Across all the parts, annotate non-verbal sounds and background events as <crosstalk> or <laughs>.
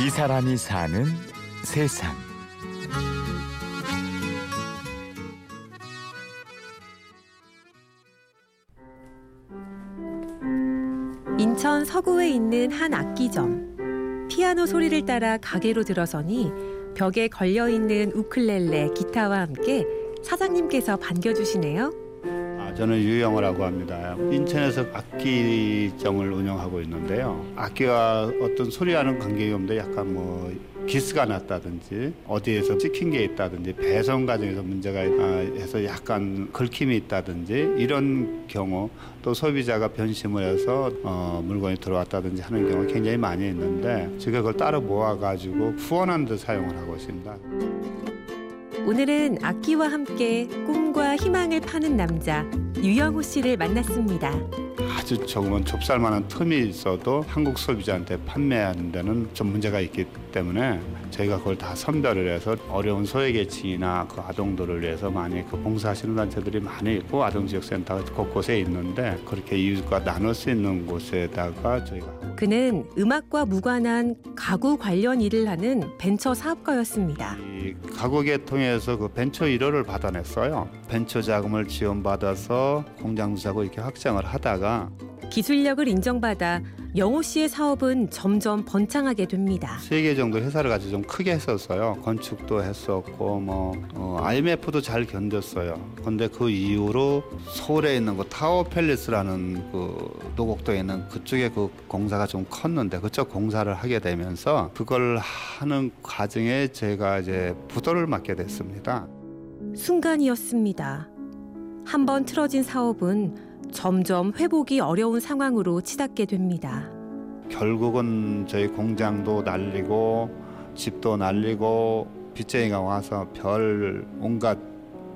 이 사람이 사는 세상. 인천 서구에 있는 한 악기점. 피아노 소리를 따라 가게로 들어서니 벽에 걸려 있는 우클렐레, 기타와 함께 사장님께서 반겨주시네요. 아, 저는 유영호라고 합니다. 인천에서 악기점을 운영하고 있는데요. 악기와 어떤 소리와는 관계가 없는데 약간 뭐 기스가 났다든지 어디에서 찍힌 게 있다든지 배송 과정에서 문제가 아, 해서 약간 긁힘이 있다든지 이런 경우 또 소비자가 변심을 해서 어, 물건이 들어왔다든지 하는 경우가 굉장히 많이 있는데 제가 그걸 따로 모아가지고 후원하는 데 사용을 하고 있습니다. 오늘은 악기와 함께 꿈과 희망을 파는 남자 유영호 씨를 만났습니다. 아주 조금은 좁쌀만한 틈이 있어도 한국 소비자한테 판매하는 데는 좀 문제가 있기 때문에 저희가 그걸 다 선별을 해서 어려운 소외계층이나 그 아동들을 위해서 많이 그 봉사하시는 단체들이 많이 있고 아동지역센터가 곳곳에 있는데 그렇게 이웃과 나눌 수 있는 곳에다가 저희가 그는 음악과 무관한 가구 관련 일을 하는 벤처 사업가였습니다. 이 가구계 통해서 그 벤처 1호를 받아냈어요. 벤처 자금을 지원받아서 공장도 사고 이렇게 확장을 하다가 기술력을 인정받아 영호 씨의 사업은 점점 번창하게 됩니다. 세 개 정도 회사를 가지고 좀 크게 했었어요. 건축도 했었고 뭐 어, IMF도 잘 견뎠어요. 근데 그 이후로 서울에 있는 그 타워 팰리스라는 그 노곡도에 있는 그쪽에 그 공사가 좀 컸는데 그쪽 공사를 하게 되면서 그걸 하는 과정에 제가 이제 부도를 맞게 됐습니다. 순간이었습니다. 한번 틀어진 사업은 점점 회복이 어려운 상황으로 치닫게 됩니다. 결국은 저희 공장도 날리고 집도 날리고 빚쟁이가 와서 별 온갖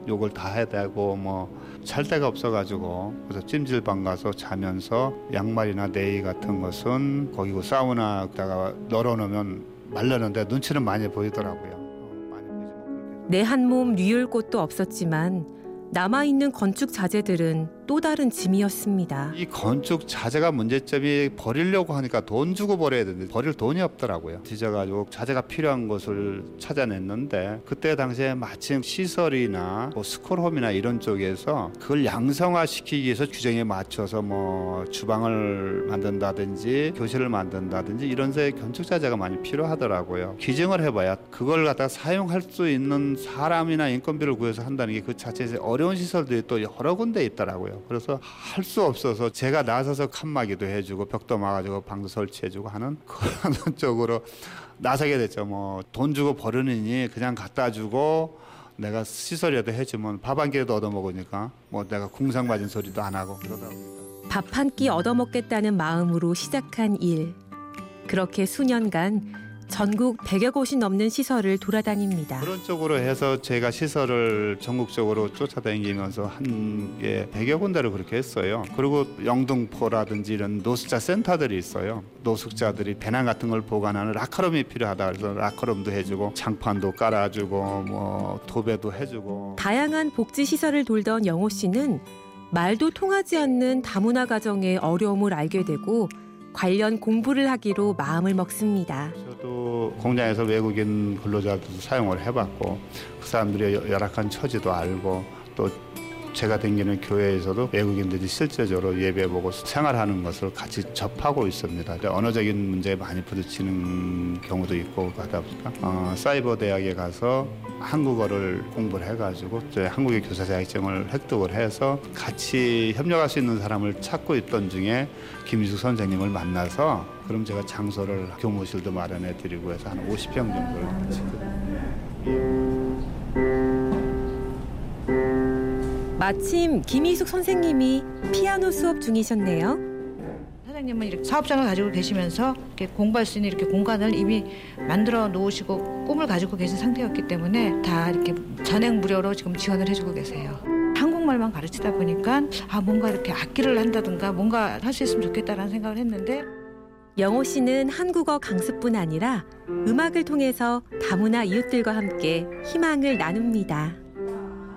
욕을 다 해야 되고 뭐잘 데가 없어가지고 그래서 찜질방 가서 자면서 양말이나 네이 같은 것은 거기고 사우나다가 널어놓으면 말르는데 눈치는 많이 보이더라고요. 뭐 그렇게 해서. 내한 몸 뉘을 곳도 없었지만 남아있는 건축 자재들은 또 다른 짐이었습니다. 이 건축 자재가 문제점이 버리려고 하니까 돈 주고 버려야 되는데 버릴 돈이 없더라고요. 뒤져가지고 자재가 필요한 곳을 찾아냈는데 그때 당시에 마침 시설이나 뭐 스쿨홈이나 이런 쪽에서 그걸 양성화시키기 위해서 규정에 맞춰서 뭐 주방을 만든다든지 교실을 만든다든지 이런 새 건축 자재가 많이 필요하더라고요. 기증을 해봐야 그걸 갖다 사용할 수 있는 사람이나 인건비를 구해서 한다는 게 그 자체에서 어려운 시설들이 또 여러 군데 있더라고요. 그래서 할 수 없어서 제가 나서서 칸막이도 해주고 벽도 막아주고 방도 설치해주고 하는 <laughs> 그런 쪽으로 나서게 됐죠. 뭐 돈 주고 버리느니 그냥 갖다 주고 내가 시설이라도 해주면 밥 한 끼라도 얻어 먹으니까 뭐 내가 궁상 맞은 소리도 안 하고 그러다 보니까 밥 한 끼 얻어 먹겠다는 마음으로 시작한 일. 그렇게 수년간 전국 100여 곳이 넘는 시설을 돌아다닙니다. 그런 쪽으로 해서 제가 시설을 전국적으로 쫓아다니면서 한게 100여 군데를 그렇게 했어요. 그리고 영등포라든지 이런 노숙자 센터들이 있어요. 노숙자들이 배낭 같은 걸 보관하는 라커룸이 필요하다 그래서 라커룸도 해주고 장판도 깔아주고 뭐 도배도 해주고 다양한 복지 시설을 돌던 영호 씨는 말도 통하지 않는 다문화 가정의 어려움을 알게 되고 관련 공부를 하기로 마음을 먹습니다. 저도 공장에서 외국인 근로자들도 사용을 해봤고 그 사람들의 여- 열악한 처지도 알고 또 제가 다니는 교회에서도 외국인들이 실제적으로 예배보고 생활하는 것을 같이 접하고 있습니다. 언어적인 문제에 많이 부딪히는 경우도 있고 하다 보니까 어, 사이버 대학에 가서 한국어를 공부를 해가지고 한국의 교사 자격증을 획득을 해서 같이 협력할 수 있는 사람을 찾고 있던 중에 김희숙 선생님을 만나서 그럼 제가 장소를 교무실도 마련해 드리고 해서 한 50평 정도를 같이 마침 김희숙 선생님이 피아노 수업 중이셨네요. 사장님은 이렇게 사업장을 가지고 계시면서 이렇게 공부할 수 있는 이렇게 공간을 이미 만들어 놓으시고 꿈을 가지고 계신 상태였기 때문에 다 이렇게 전액 무료로 지금 지원을 해주고 계세요. 한국말만 가르치다 보니까 아 뭔가 이렇게 악기를 한다든가 뭔가 할 수 있으면 좋겠다라는 생각을 했는데 영호 씨는 한국어 강습뿐 아니라 음악을 통해서 다문화 이웃들과 함께 희망을 나눕니다.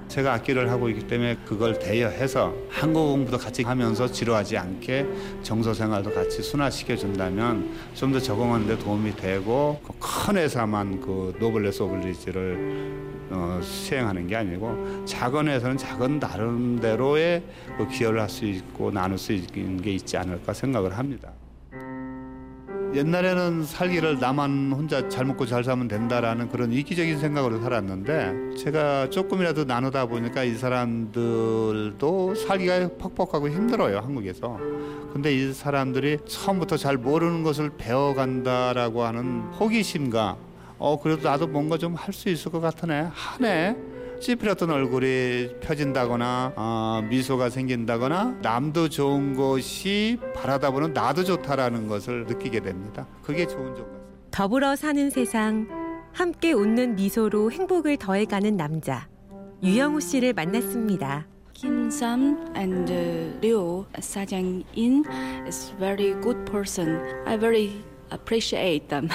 제가 악기를 하고 있기 때문에 그걸 대여해서 한국 공부도 같이 하면서 지루하지 않게 정서 생활도 같이 순화시켜 준다면 좀 더 적응하는 데 도움이 되고 그큰 회사만 그 노블레스 오블리지를 어, 수행하는 게 아니고 작은 회사는 작은 나름대로의 그 기여를 할 수 있고 나눌 수 있는 게 있지 않을까 생각을 합니다. 옛날에는 살기를 나만 혼자 잘 먹고 잘 살면 된다라는 그런 이기적인 생각으로 살았는데 제가 조금이라도 나누다 보니까 이 사람들도 살기가 퍽퍽하고 힘들어요 한국에서. 근데 이 사람들이 처음부터 잘 모르는 것을 배워간다라고 하는 호기심과 어 그래도 나도 뭔가 좀 할 수 있을 것 같으네 하네 찌푸렸던 얼굴이 펴진다거나 어, 미소가 생긴다거나 남도 좋은 것이 바라다 보는 나도 좋다라는 것을 느끼게 됩니다. 그게 좋은 점 같아요. 더불어 사는 세상 함께 웃는 미소로 행복을 더해가는 남자 유영우 씨를 만났습니다. Kim Sam and uh, Liu Sajang-in is very good person. I very appreciate them.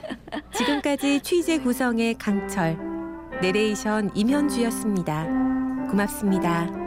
<laughs> 지금까지 취재 구성의 강철 내레이션 임현주였습니다. 고맙습니다.